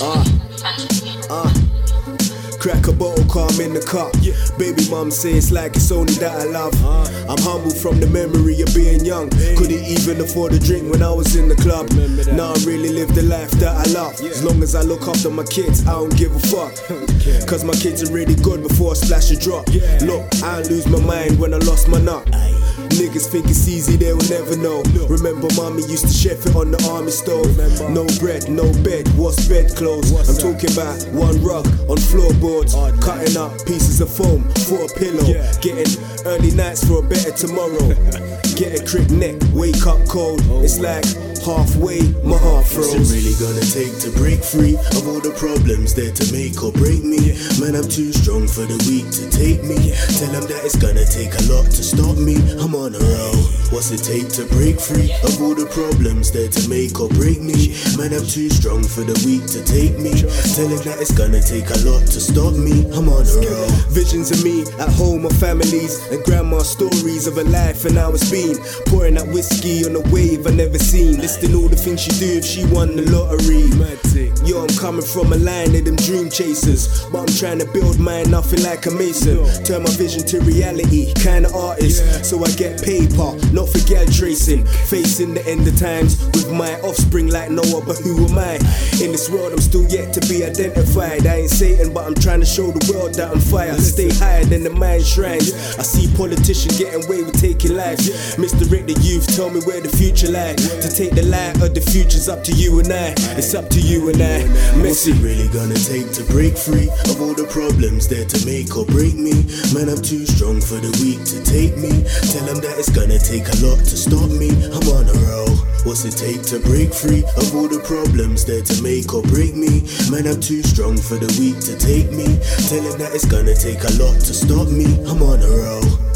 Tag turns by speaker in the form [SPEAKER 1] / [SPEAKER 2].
[SPEAKER 1] Uh, uh. Crack a bottle, calm in the cup. Yeah. Baby mom says like it's only that I love. Uh, I'm humble from the memory of being young. Hey. Couldn't even afford a drink when I was in the club. Now I really live the life that I love. Yeah. As long as I look after my kids, I don't give a fuck. Cause my kids are really good before I splash a drop. Yeah. Look, I lose my mind when I lost my nut. Aye. Niggas think it's easy, they will never know. Remember, mommy used to chef it on the army stove. No bread, no bed, what's bed clothes? I'm talking about one rug on floorboards, cutting up pieces of foam for a pillow. Getting early nights for a better tomorrow. Get a crick neck, wake up cold. Oh. It's like halfway, my heart
[SPEAKER 2] What's it really gonna take to break free of all the problems there to make or break me? Man, I'm too strong for the weak to take me. Tell them that it's gonna take a lot to stop me. I'm on a roll. What's it take to break free of all the problems there to make or break me? Man, I'm too strong for the weak to take me. Tell them that it's gonna take a lot to stop me. I'm on a roll.
[SPEAKER 1] Visions of me at home of families and grandma stories of a life and how it's been. Pouring that whiskey on a wave I never seen. Listing all the things she do if she won the lottery. Yo, I'm coming from a line of them dream chasers. But I'm trying to build mine, nothing like a mason. Turn my vision to reality, kinda artist. So I get paper, not for gal tracing. Facing the end of times with my offspring like Noah, but who am I? In this world, I'm still yet to be identified. I ain't Satan, but I'm trying to show the world that I'm fire. Stay higher than the mind shrines. I see politicians getting away with taking lives. Misdirect the youth, tell me where the future lies. To take the light of the future's up to you and I. It's up to you and I.
[SPEAKER 2] What's it really gonna take to break free of all the problems there to make or break me? Man, I'm too strong for the weak to take me. Tell them that it's gonna take a lot to stop me. I'm on a roll. What's it take to break free of all the problems there to make or break me? Man, I'm too strong for the weak to take me. Tell them that it's gonna take a lot to stop me. I'm on a roll.